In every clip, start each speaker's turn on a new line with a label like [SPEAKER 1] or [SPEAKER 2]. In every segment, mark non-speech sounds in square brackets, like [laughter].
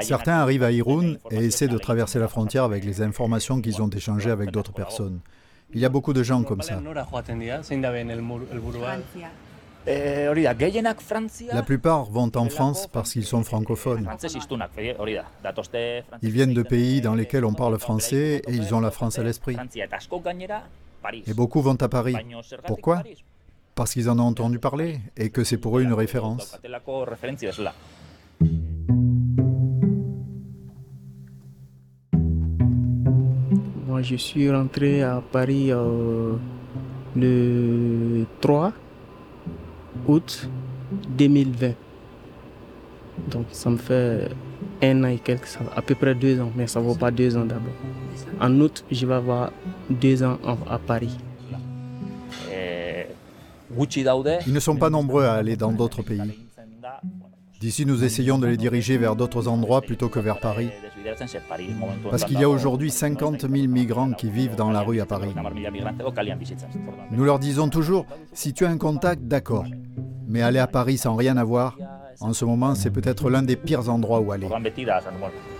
[SPEAKER 1] Certains arrivent à Irun et essaient de traverser la frontière avec les informations qu'ils ont échangées avec d'autres personnes. Il y a beaucoup de gens comme ça. La plupart vont en France parce qu'ils sont francophones. Ils viennent de pays dans lesquels on parle français et ils ont la France à l'esprit. Et beaucoup vont à Paris. Pourquoi? Parce qu'ils en ont entendu parler et que c'est pour eux une référence.
[SPEAKER 2] Moi, je suis rentré à Paris euh, le 3 août 2020. Donc, ça me fait un an et quelques, à peu près deux ans, mais ça ne vaut pas deux ans d'abord. En août, je vais avoir deux ans à Paris.
[SPEAKER 1] Ils ne sont pas nombreux à aller dans d'autres pays. D'ici, nous essayons de les diriger vers d'autres endroits plutôt que vers Paris. Parce qu'il y a aujourd'hui 50 000 migrants qui vivent dans la rue à Paris. Nous leur disons toujours, si tu as un contact, d'accord. Mais aller à Paris sans rien avoir, en ce moment, c'est peut-être l'un des pires endroits où aller.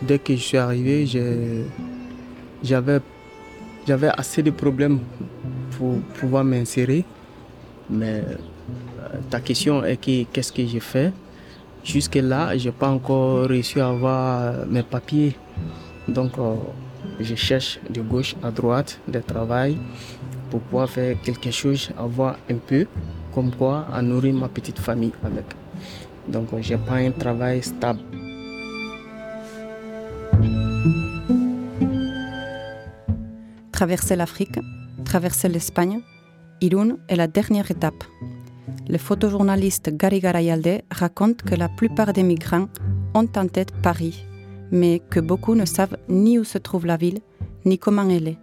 [SPEAKER 2] Dès que je suis arrivé, j'avais, j'avais assez de problèmes pour pouvoir m'insérer. Mais euh, ta question est qu'est-ce que j'ai fait? Jusque-là, je n'ai pas encore réussi à avoir mes papiers. Donc, euh, je cherche de gauche à droite des travail pour pouvoir faire quelque chose, avoir un peu, comme quoi, à nourrir ma petite famille avec. Donc, je n'ai pas un travail stable.
[SPEAKER 3] Traverser l'Afrique, traverser l'Espagne, Irun est la dernière étape le photojournaliste Gary Garayalde raconte que la plupart des migrants ont en tête Paris, mais que beaucoup ne savent ni où se trouve la ville, ni comment elle est.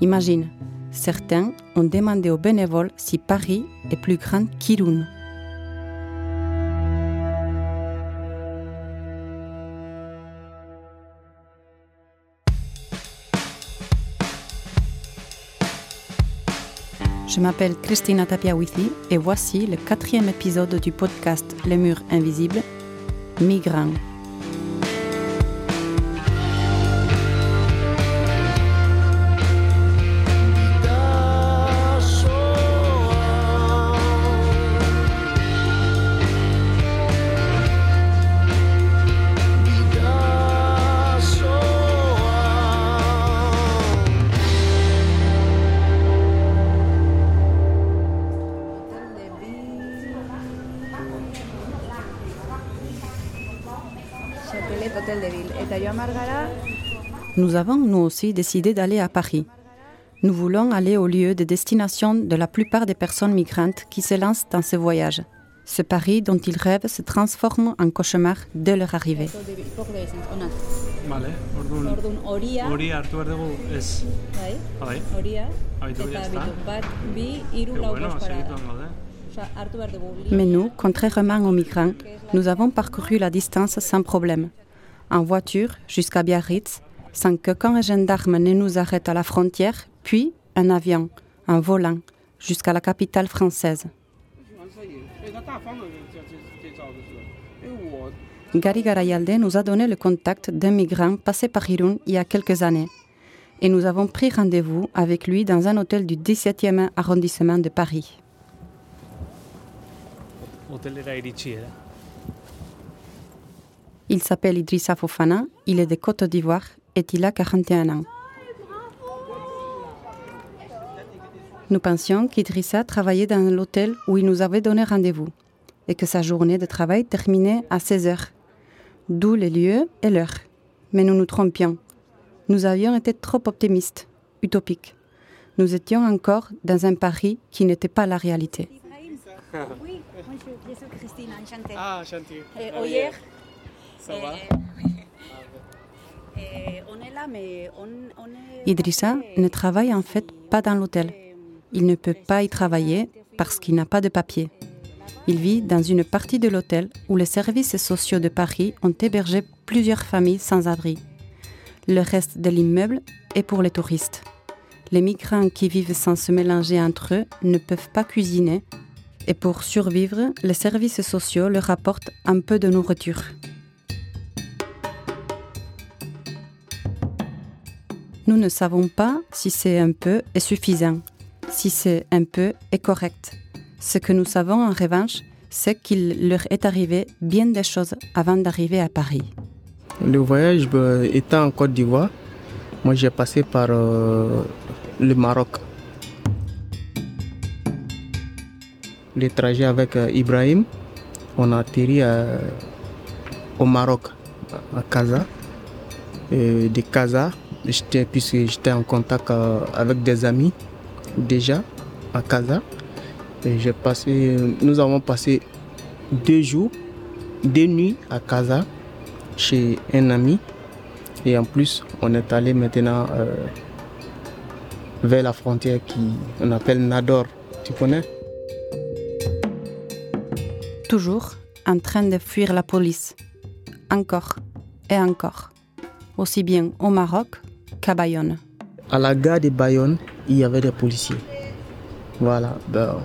[SPEAKER 3] Imagine, certains ont demandé aux bénévoles si Paris est plus grand qu'Irun. Je m'appelle Christina Tapiawithi et voici le quatrième épisode du podcast Les murs invisibles, Migrants. Nous avons, nous aussi, décidé d'aller à Paris. Nous voulons aller au lieu de destination de la plupart des personnes migrantes qui se lancent dans ce voyage. Ce Paris dont ils rêvent se transforme en cauchemar dès leur arrivée. Mais nous, contrairement aux migrants, nous avons parcouru la distance sans problème. En voiture jusqu'à Biarritz, sans qu'aucun gendarme ne nous arrête à la frontière, puis un avion, un volant, jusqu'à la capitale française. Gary Garayalde nous a donné le contact d'un migrant passé par Irun il y a quelques années. Et nous avons pris rendez-vous avec lui dans un hôtel du 17e arrondissement de Paris. Il s'appelle Idrissa Fofana, il est de Côte d'Ivoire et il a 41 ans. Nous pensions qu'Idrissa travaillait dans l'hôtel où il nous avait donné rendez-vous et que sa journée de travail terminait à 16 heures, d'où les lieux et l'heure. Mais nous nous trompions. Nous avions été trop optimistes, utopiques. Nous étions encore dans un Paris qui n'était pas la réalité. Oui, je suis Christine, enchantée. Ah, enchantée. hier, Ça va Idrissa ne travaille en fait pas dans l'hôtel. Il ne peut pas y travailler parce qu'il n'a pas de papier. Il vit dans une partie de l'hôtel où les services sociaux de Paris ont hébergé plusieurs familles sans abri. Le reste de l'immeuble est pour les touristes. Les migrants qui vivent sans se mélanger entre eux ne peuvent pas cuisiner et pour survivre, les services sociaux leur apportent un peu de nourriture. Nous ne savons pas si c'est un peu est suffisant, si c'est un peu est correct. Ce que nous savons en revanche, c'est qu'il leur est arrivé bien des choses avant d'arriver à Paris.
[SPEAKER 2] Le voyage bah, étant en Côte d'Ivoire, moi j'ai passé par euh, le Maroc. Le trajet avec euh, Ibrahim, on a atterri au Maroc, à Casa. Et de Casa, puisque j'étais en contact euh, avec des amis déjà à Casa. Nous avons passé deux jours, deux nuits à Casa chez un ami. Et en plus, on est allé maintenant euh, vers la frontière qu'on appelle Nador. Tu connais?
[SPEAKER 3] Toujours en train de fuir la police. Encore et encore. Aussi bien au Maroc qu'à Bayonne.
[SPEAKER 2] À la gare de Bayonne, il y avait des policiers. Voilà. Ben,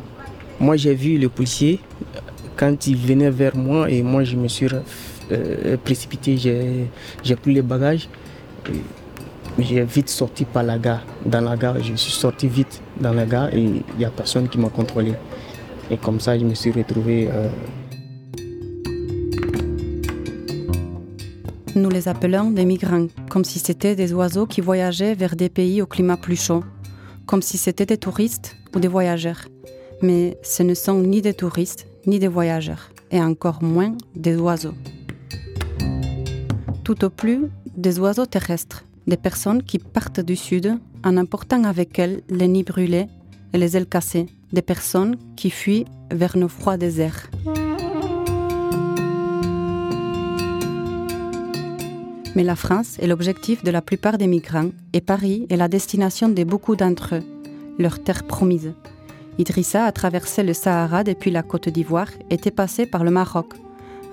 [SPEAKER 2] moi, j'ai vu le policier quand il venait vers moi et moi, je me suis euh, précipité. J'ai pris les bagages. J'ai vite sorti par la gare. Dans la gare, je suis sorti vite dans la gare et il n'y a personne qui m'a contrôlé. Et comme ça, je me suis retrouvé. Euh,
[SPEAKER 3] Nous les appelons des migrants, comme si c'était des oiseaux qui voyageaient vers des pays au climat plus chaud, comme si c'était des touristes ou des voyageurs. Mais ce ne sont ni des touristes ni des voyageurs, et encore moins des oiseaux. Tout au plus, des oiseaux terrestres, des personnes qui partent du sud en emportant avec elles les nids brûlés et les ailes cassées, des personnes qui fuient vers nos froids déserts. Mais la France est l'objectif de la plupart des migrants et Paris est la destination de beaucoup d'entre eux, leur terre promise. Idrissa a traversé le Sahara depuis la Côte d'Ivoire et était passé par le Maroc,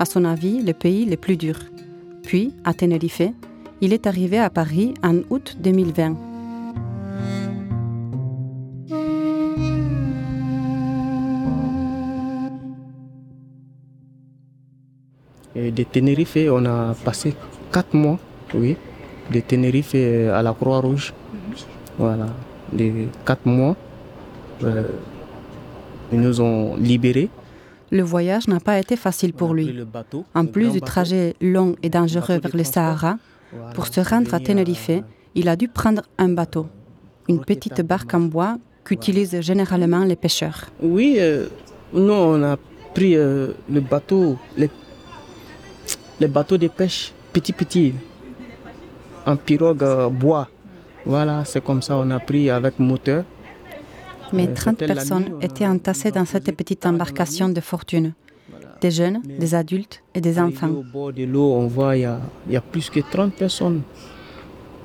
[SPEAKER 3] à son avis le pays le plus dur. Puis, à Tenerife, il est arrivé à Paris en août 2020.
[SPEAKER 2] Et de Tenerife, on a passé quatre mois, oui, de Tenerife à la Croix-Rouge. Voilà, les quatre mois, euh, ils nous ont libérés.
[SPEAKER 3] Le voyage n'a pas été facile pour lui. En plus du trajet long et dangereux vers le Sahara, pour se rendre à Tenerife, il a dû prendre un bateau, une petite barque en bois qu'utilisent généralement les pêcheurs.
[SPEAKER 2] Oui, euh, nous on a pris euh, le bateau, les, les bateaux de pêche petit petit, en pirogue euh, bois. Voilà, c'est comme ça on a pris avec moteur.
[SPEAKER 3] Mais 30 euh, personnes étaient entassées dans cette petite embarcation de fortune. Des jeunes, des adultes et des enfants.
[SPEAKER 2] Au bord de l'eau, on voit il y, y a, plus que 30 personnes.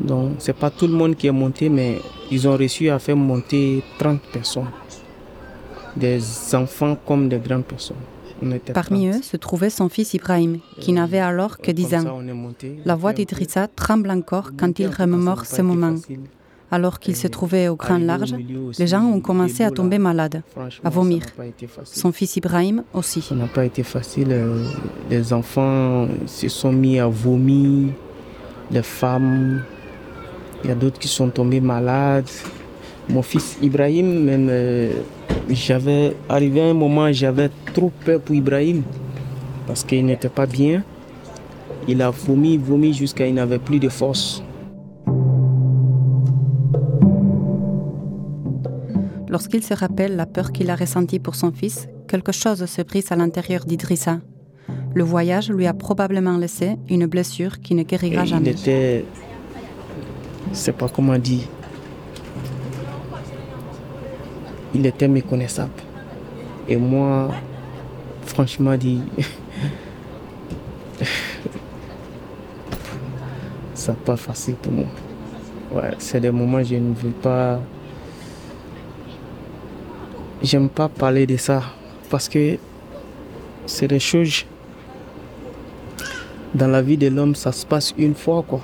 [SPEAKER 2] Donc, c'est pas tout le monde qui est monté, mais ils ont réussi à faire monter 30 personnes. Des enfants comme des grandes personnes.
[SPEAKER 3] Parmi eux se trouvait son fils Ibrahim, qui n'avait alors que 10 ans. La voix d'Idrissa tremble encore quand il remémore ce moment. Alors qu'il se trouvait au grand large, les gens ont commencé à tomber malades, à vomir. Son fils Ibrahim aussi.
[SPEAKER 2] Ça n'a pas été facile. Euh, les enfants se sont mis à vomir, les femmes, il y a d'autres qui sont tombés malades. Mon fils Ibrahim, même, euh, j'avais arrivé à un moment, j'avais trop peur pour Ibrahim parce qu'il n'était pas bien. Il a vomi, vomi jusqu'à il n'avait plus de force.
[SPEAKER 3] Lorsqu'il se rappelle la peur qu'il a ressentie pour son fils, quelque chose se brise à l'intérieur d'Idrissa. Le voyage lui a probablement laissé une blessure qui ne guérira jamais.
[SPEAKER 2] Il était, c'est pas comment dire, il était méconnaissable. Et moi, franchement dit, [laughs] c'est pas facile pour moi. Ouais, c'est des moments où je ne veux pas. J'aime pas parler de ça parce que c'est des choses. Dans la vie de l'homme, ça se passe une fois, quoi.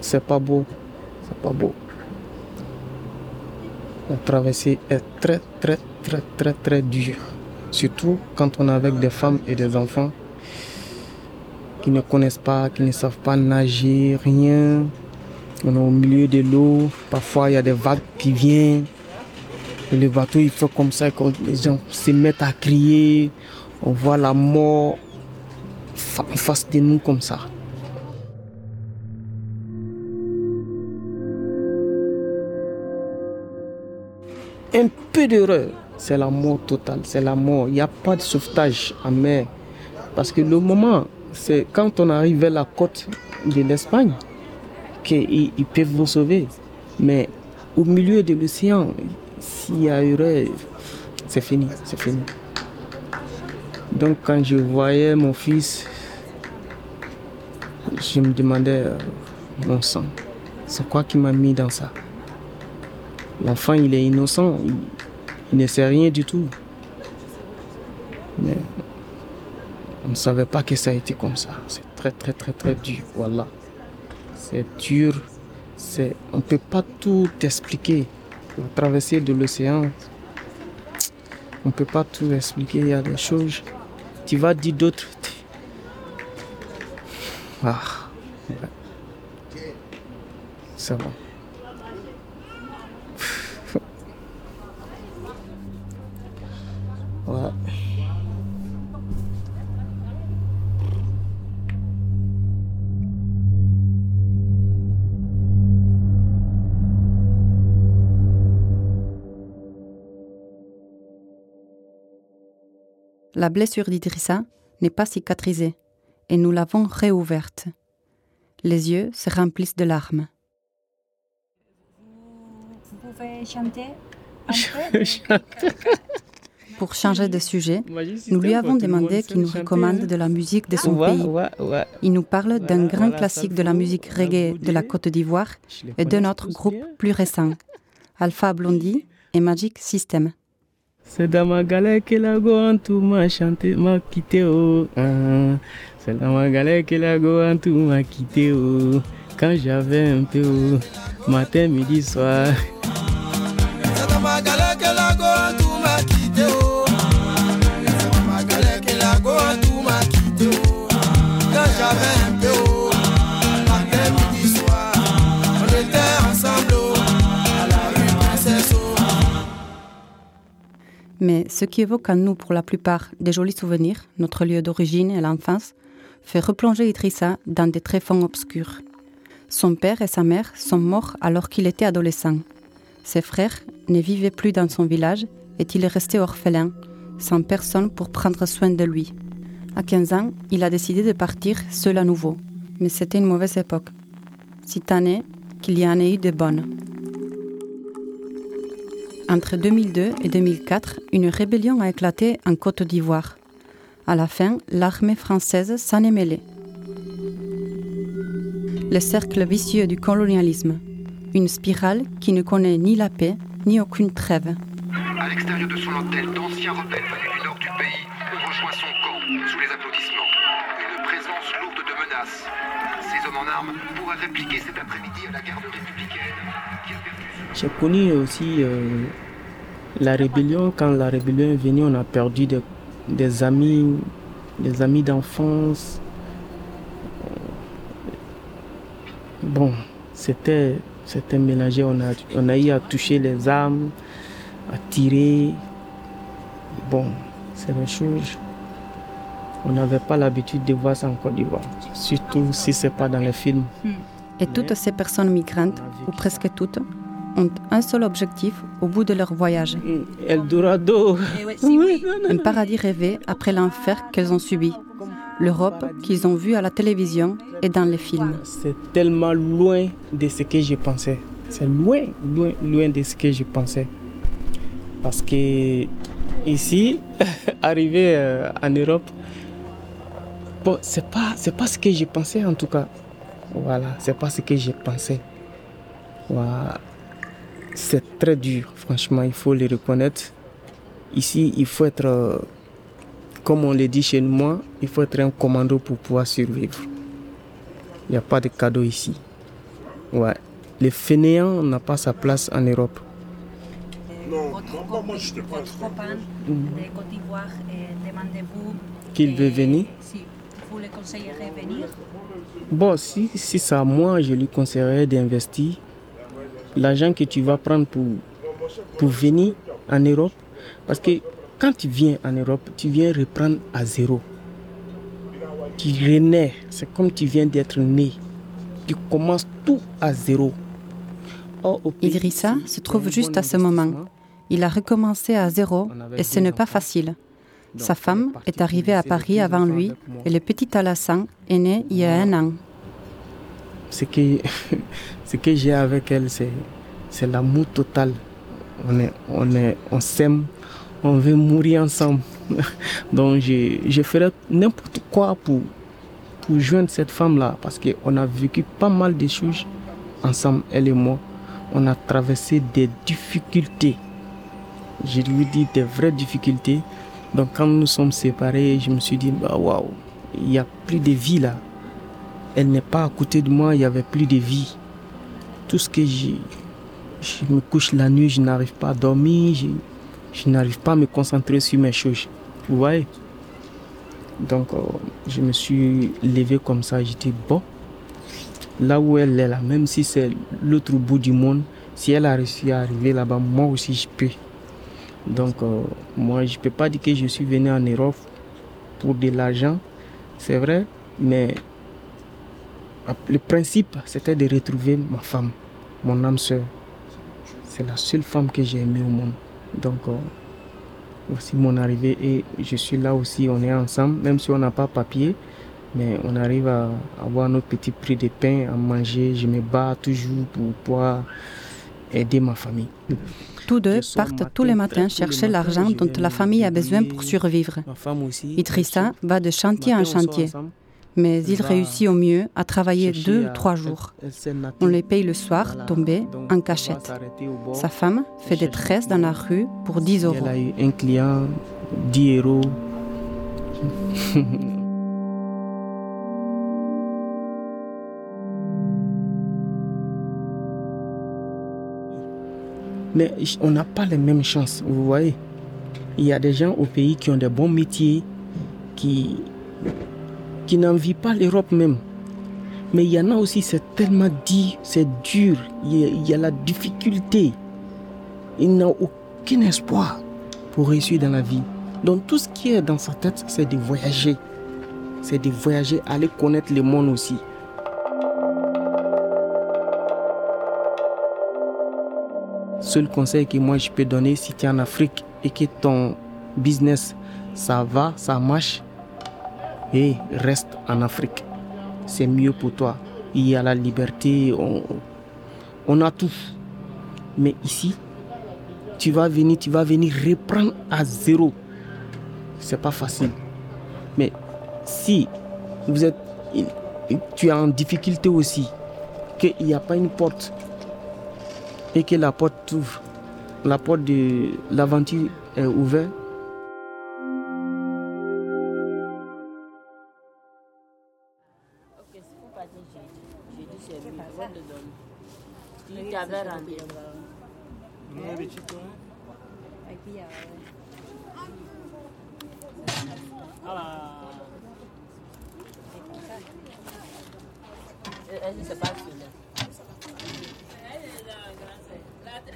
[SPEAKER 2] C'est pas beau. C'est pas beau. La traversée est très, très, très, très, très dure. Surtout quand on est avec des femmes et des enfants qui ne connaissent pas, qui ne savent pas nager, rien. On est au milieu de l'eau. Parfois, il y a des vagues qui viennent. Et le bateau, il fait comme ça. Quand les gens se mettent à crier. On voit la mort en face de nous comme ça. Un peu d'erreur, c'est la mort totale, c'est la mort. Il n'y a pas de sauvetage en mer. Parce que le moment, c'est quand on arrive vers la côte de l'Espagne qu'ils peuvent vous sauver. Mais au milieu de l'océan, s'il y a erreur, c'est fini, c'est fini. Donc quand je voyais mon fils, je me demandais, euh, mon sang, c'est quoi qui m'a mis dans ça? L'enfant, il est innocent, il, ne sait rien du tout. Mais on ne savait pas que ça a été comme ça. C'est très, très, très, très dur. Voilà. C'est dur. On ne peut pas tout expliquer. La traversée de l'océan, on ne peut pas tout expliquer. Il y a des choses. Tu vas dire d'autres. Ah. C'est bon.
[SPEAKER 3] La blessure d'Idrissa n'est pas cicatrisée et nous l'avons réouverte. Les yeux se remplissent de larmes. Vous pouvez chanter [laughs] Pour changer de sujet, nous lui avons demandé qu'il nous recommande de la musique de son pays. Il nous parle d'un grand classique de la musique reggae de la Côte d'Ivoire et d'un autre groupe plus récent, Alpha Blondie et Magic System.
[SPEAKER 2] C'est dans ma galère que la go tout m'a chanté, m'a quitté oh. C'est dans ma galère que la go tout m'a quitté oh. Quand j'avais un peu oh. Matin, midi, soir.
[SPEAKER 3] Mais ce qui évoque en nous pour la plupart des jolis souvenirs, notre lieu d'origine et l'enfance, fait replonger Idrissa dans des tréfonds obscurs. Son père et sa mère sont morts alors qu'il était adolescent. Ses frères ne vivaient plus dans son village et il est resté orphelin, sans personne pour prendre soin de lui. À 15 ans, il a décidé de partir seul à nouveau. Mais c'était une mauvaise époque. Si tant est qu'il y en ait eu de bonnes. Entre 2002 et 2004, une rébellion a éclaté en Côte d'Ivoire. À la fin, l'armée française s'en est mêlée. Le cercle vicieux du colonialisme, une spirale qui ne connaît ni la paix ni aucune trêve.
[SPEAKER 4] À l'extérieur de son hôtel, d'anciens rebelles venus du nord du pays rejoint son camp sous les applaudissements. Une présence lourde de menaces. Ces hommes en armes pourraient répliquer cet après-midi à la garde républicaine.
[SPEAKER 2] J'ai connu aussi euh, la rébellion. Quand la rébellion est venue, on a perdu des, amis, des amis d'enfance. Bon, c'était, c'était mélangé. On a, on a eu à toucher les armes, à tirer. Bon, c'est des choses. On n'avait pas l'habitude de voir ça en Côte d'Ivoire, surtout si ce n'est pas dans les films.
[SPEAKER 3] Et toutes ces personnes migrantes, ou presque toutes, ont un seul objectif au bout de leur voyage.
[SPEAKER 2] Eldorado. [laughs]
[SPEAKER 3] Un paradis rêvé après l'enfer qu'elles ont subi. L'Europe qu'ils ont vue à la télévision et dans les films.
[SPEAKER 2] C'est tellement loin de ce que je pensais. C'est loin, loin, loin de ce que je pensais. Parce que ici, [laughs] arrivé euh, en Europe, bon, c'est pas, c'est pas ce que je pensais en tout cas. Voilà, c'est pas ce que je pensais. Voilà. C'est très dur, franchement, il faut le reconnaître. Ici, il faut être, euh, comme on le dit chez moi, il faut être un commando pour pouvoir survivre. Il n'y a pas de cadeau ici. Ouais. Les fainéants n'ont pas sa place en Europe. Non, moi, moi je te copain de Côte d'Ivoire, demandez-vous qu'il veut venir. Si, vous le
[SPEAKER 5] le conseillerais venir
[SPEAKER 2] Bon, si, si ça, moi, je lui conseillerais d'investir l'argent que tu vas prendre pour, pour venir en Europe. Parce que quand tu viens en Europe, tu viens reprendre à zéro. Tu renais, c'est comme tu viens d'être né. Tu commences tout à zéro.
[SPEAKER 3] Idrissa se trouve juste à ce moment. Il a recommencé à zéro et ce n'est pas facile. Sa femme est arrivée à Paris avant lui et le petit Alassane est né il y a un an. [laughs]
[SPEAKER 2] Ce que, j'ai avec elle, c'est l'amour total. On, s'aime, on veut mourir ensemble. [laughs] Donc je, je ferai n'importe quoi pour, pour joindre cette femme-là parce qu'on a vécu pas mal de choses ensemble, elle et moi. On a traversé des difficultés. Je lui dis des vraies difficultés. Donc quand nous sommes séparés, je me suis dit, bah waouh, il n'y a plus de vie là. Elle n'est pas à côté de moi, il n'y avait plus de vie. Tout ce que j'ai, je me couche la nuit, je n'arrive pas à dormir, je, je n'arrive pas à me concentrer sur mes choses. Vous voyez? Donc euh, je me suis levé comme ça, j'étais bon. Là où elle est là, même si c'est l'autre bout du monde, si elle a réussi à arriver là-bas, moi aussi je peux. Donc, euh, moi, je ne peux pas dire que je suis venu en Europe pour de l'argent, c'est vrai, mais le principe, c'était de retrouver ma femme, mon âme sœur. C'est la seule femme que j'ai aimée au monde. Donc, euh, voici mon arrivée et je suis là aussi, on est ensemble, même si on n'a pas papier, mais on arrive à avoir notre petit prix de pain, à manger. Je me bats toujours pour pouvoir aider ma famille.
[SPEAKER 3] Tous deux partent tous les matins chercher l'argent dont la famille a besoin pour survivre. Idrissa va de chantier en chantier, mais il réussit au mieux à travailler deux ou trois jours. On les paye le soir, tombé, en cachette. Sa femme fait des tresses dans la rue pour 10 euros.
[SPEAKER 2] Elle a eu un client, 10 euros. [laughs] Mais on n'a pas les mêmes chances, vous voyez. Il y a des gens au pays qui ont des bons métiers, qui, qui n'envient pas l'Europe même. Mais il y en a aussi, c'est tellement dit, c'est dur, il y, a, la difficulté. Il n'a aucun espoir pour réussir dans la vie. Donc tout ce qui est dans sa tête, c'est de voyager. C'est de voyager, aller connaître le monde aussi. Seul conseil que moi je peux donner si tu es en Afrique et que ton business ça va, ça marche, et reste en Afrique. C'est mieux pour toi. Il y a la liberté, on, on a tout. Mais ici, tu vas venir, tu vas venir reprendre à zéro. C'est pas facile. Mais si vous êtes, tu es en difficulté aussi, qu'il n'y a pas une porte et que la porte s'ouvre, la porte de l'aventure est ouverte,
[SPEAKER 5] Pagaran.
[SPEAKER 6] Non avevi iya, 5
[SPEAKER 5] Hai pigliato. Allora. Eh, si sa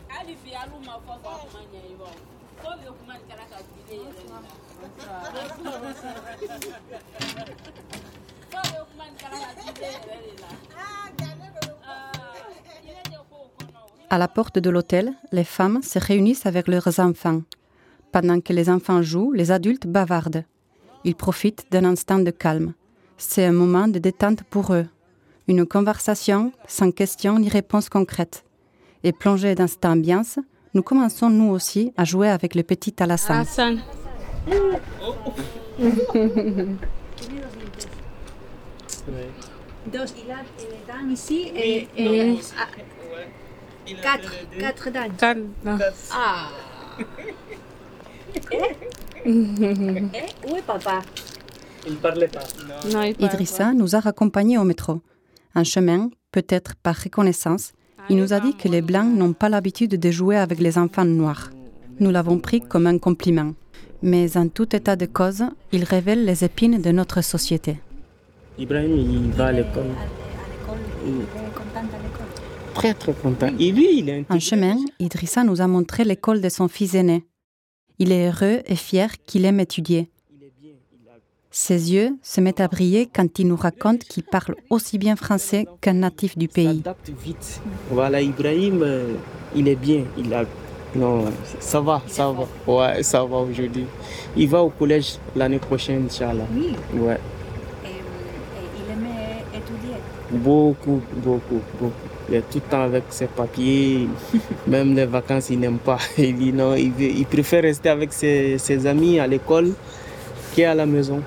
[SPEAKER 5] hali bi hali ma fɔ fɔ a kuma ɲɛ i bɔ kau bɛ la.
[SPEAKER 3] À la porte de l'hôtel, les femmes se réunissent avec leurs enfants. Pendant que les enfants jouent, les adultes bavardent. Ils profitent d'un instant de calme. C'est un moment de détente pour eux. Une conversation sans questions ni réponses concrètes. Et plongés dans cette ambiance, nous commençons nous aussi à jouer avec le petit Alassane. Alassane.
[SPEAKER 5] Dos dents ici et, et quatre, quatre dents. Quatre. Ah. [laughs]
[SPEAKER 3] et, où est papa? Il parlait pas. Non, il Idrissa nous a raccompagnés au métro. En chemin, peut-être par reconnaissance, il nous a dit que les Blancs n'ont pas l'habitude de jouer avec les enfants noirs. Nous l'avons pris comme un compliment. Mais en tout état de cause, il révèle les épines de notre société.
[SPEAKER 2] Ibrahim, il va à l'école. Très très content.
[SPEAKER 3] En chemin, Idrissa nous a montré l'école de son fils aîné. Il est heureux et fier qu'il aime étudier. Ses yeux se mettent à briller quand il nous raconte qu'il parle aussi bien français qu'un natif du pays.
[SPEAKER 2] vite. Voilà, Ibrahim, euh, il est bien. Il a... Non, ça va, ça va. Ouais, ça va aujourd'hui. Il va au collège l'année prochaine, Inch'Allah.
[SPEAKER 5] Oui.
[SPEAKER 2] Ouais.
[SPEAKER 5] Et, il aimait étudier.
[SPEAKER 2] Beaucoup, beaucoup, beaucoup. Il est tout le temps avec ses papiers. [laughs] Même les vacances, il n'aime pas. [laughs] Il dit non, il, veut, il préfère rester avec ses, ses amis à l'école qu'à la maison.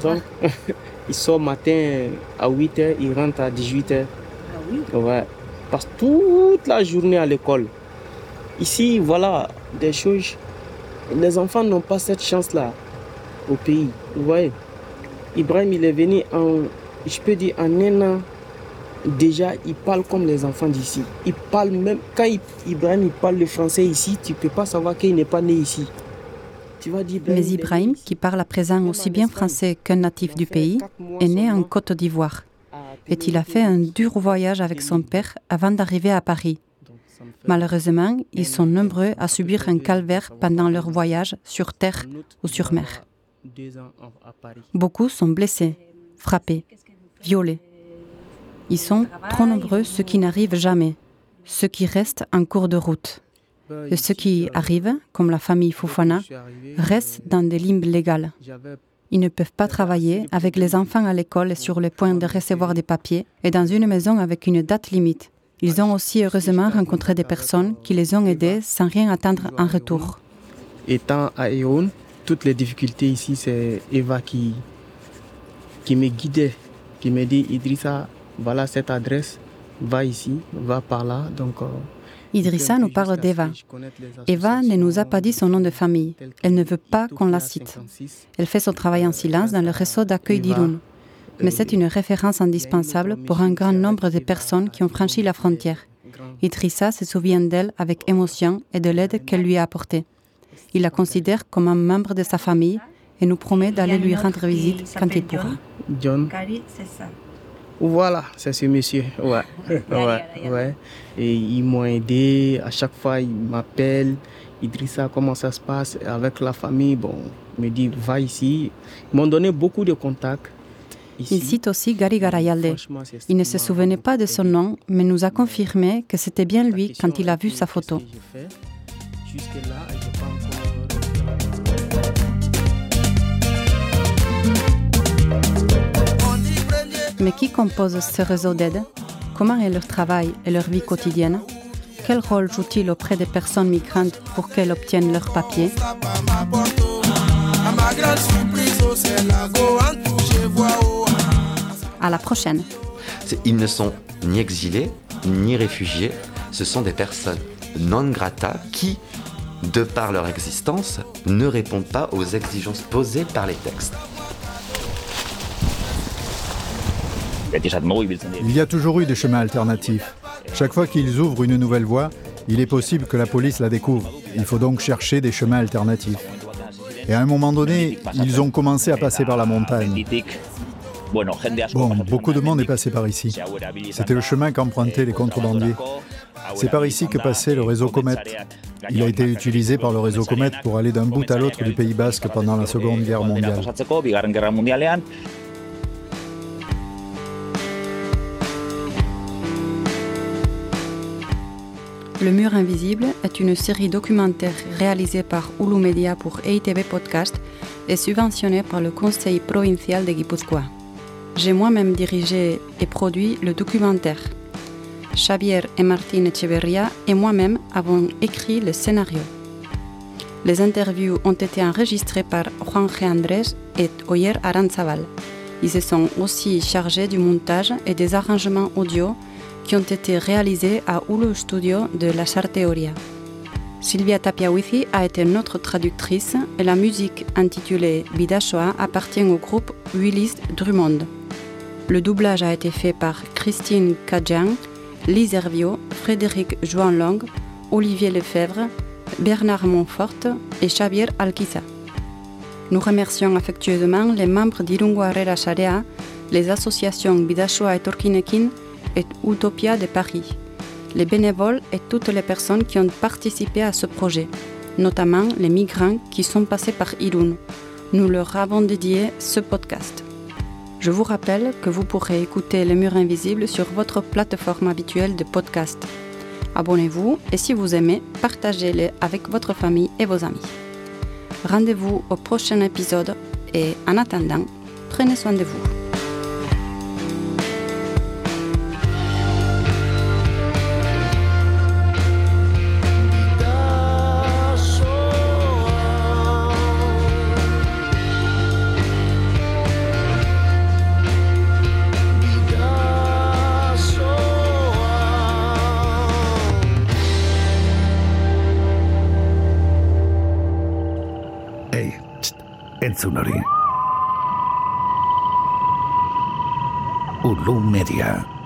[SPEAKER 2] Donc, [laughs] il sort matin à 8h, il rentre à 18h.
[SPEAKER 5] Ah oui?
[SPEAKER 2] Ouais. Passe toute la journée à l'école. Ici, voilà, des choses. Les enfants n'ont pas cette chance-là au pays. Vous voyez? Ibrahim, il est venu en, je peux dire, en un an. Déjà, il parle comme les enfants d'ici. Même, quand Ibrahim il parle le français ici, tu ne peux pas savoir qu'il n'est pas né ici.
[SPEAKER 3] Mais Ibrahim, qui parle à présent aussi bien français qu'un natif du pays, est né en Côte d'Ivoire. Et il a fait un dur voyage avec son père avant d'arriver à Paris. Malheureusement, ils sont nombreux à subir un calvaire pendant leur voyage sur terre ou sur mer. Beaucoup sont blessés, frappés, violés. Ils sont trop nombreux ceux qui n'arrivent jamais, ceux qui restent en cours de route. Et ceux qui arrivent, comme la famille Fofana, restent dans des limbes légales. Ils ne peuvent pas travailler avec les enfants à l'école sur le point de recevoir des papiers et dans une maison avec une date limite. Ils ont aussi heureusement rencontré des personnes qui les ont aidés sans rien attendre en retour.
[SPEAKER 2] Étant à Eon, toutes les difficultés ici, c'est Eva qui, qui me guidait, qui me dit Idrissa, voilà cette adresse, va ici, va par là. Donc, euh,
[SPEAKER 3] Idrissa nous parle d'Eva. Eva ne nous a pas dit son nom de famille. Elle ne veut pas qu'on la cite. Elle fait son travail en silence dans le réseau d'accueil d'Irun. Mais c'est une référence indispensable pour un grand nombre de personnes qui ont franchi la frontière. Idrissa se souvient d'elle avec émotion et de l'aide qu'elle lui a apportée. Il la considère comme un membre de sa famille et nous promet d'aller lui rendre visite quand il pourra.
[SPEAKER 2] John. Voilà, c'est ce monsieur. Ouais. ouais, ouais. Et ils m'ont aidé. À chaque fois, ils m'appellent. Idrissa, comment ça se passe avec la famille Bon, me dit, va ici. Ils m'ont donné beaucoup de contacts.
[SPEAKER 3] Il cite aussi Gary Garayalde. Il ne se souvenait pas de son nom, mais nous a confirmé que c'était bien lui quand il a vu sa photo. Mais qui compose ce réseau d'aide? Comment est leur travail et leur vie quotidienne? Quel rôle jouent-ils auprès des personnes migrantes pour qu'elles obtiennent leurs papiers? À la prochaine.
[SPEAKER 7] Ils ne sont ni exilés, ni réfugiés. Ce sont des personnes non grata qui, de par leur existence, ne répondent pas aux exigences posées par les textes.
[SPEAKER 1] Il y a toujours eu des chemins alternatifs. Chaque fois qu'ils ouvrent une nouvelle voie, il est possible que la police la découvre. Il faut donc chercher des chemins alternatifs. Et à un moment donné, ils ont commencé à passer par la montagne. Bon, beaucoup de monde est passé par ici. C'était le chemin qu'empruntaient les contrebandiers. C'est par ici que passait le réseau Comet. Il a été utilisé par le réseau Comet pour aller d'un bout à l'autre du Pays Basque pendant la Seconde Guerre mondiale.
[SPEAKER 3] Le mur invisible est une série documentaire réalisée par Hulu Media pour EITV Podcast et subventionnée par le Conseil provincial de Guipúzcoa. J'ai moi-même dirigé et produit le documentaire. Xavier et Martine Echeverria et moi-même avons écrit le scénario. Les interviews ont été enregistrées par Juan G. Andrés et Oyer Aranzabal. Ils se sont aussi chargés du montage et des arrangements audio qui ont été réalisés à Hulu Studio de La Charteoria. Sylvia Tapiawithi a été notre traductrice et la musique intitulée Bidashoa appartient au groupe Willis Drummond. Le doublage a été fait par Christine Kadjian, Lise Hervio, Frédéric Joanlong, Olivier Lefebvre, Bernard Montfort et Xavier Alquiza. Nous remercions affectueusement les membres d'Irungo Sharea les associations Bidashua et Torkinekin et Utopia de Paris, les bénévoles et toutes les personnes qui ont participé à ce projet, notamment les migrants qui sont passés par Irun. Nous leur avons dédié ce podcast. Je vous rappelle que vous pourrez écouter Les Murs Invisibles sur votre plateforme habituelle de podcast. Abonnez-vous et si vous aimez, partagez-les avec votre famille et vos amis. Rendez-vous au prochain épisode et en attendant, prenez soin de vous.
[SPEAKER 8] Tsunorin. Ulu Media.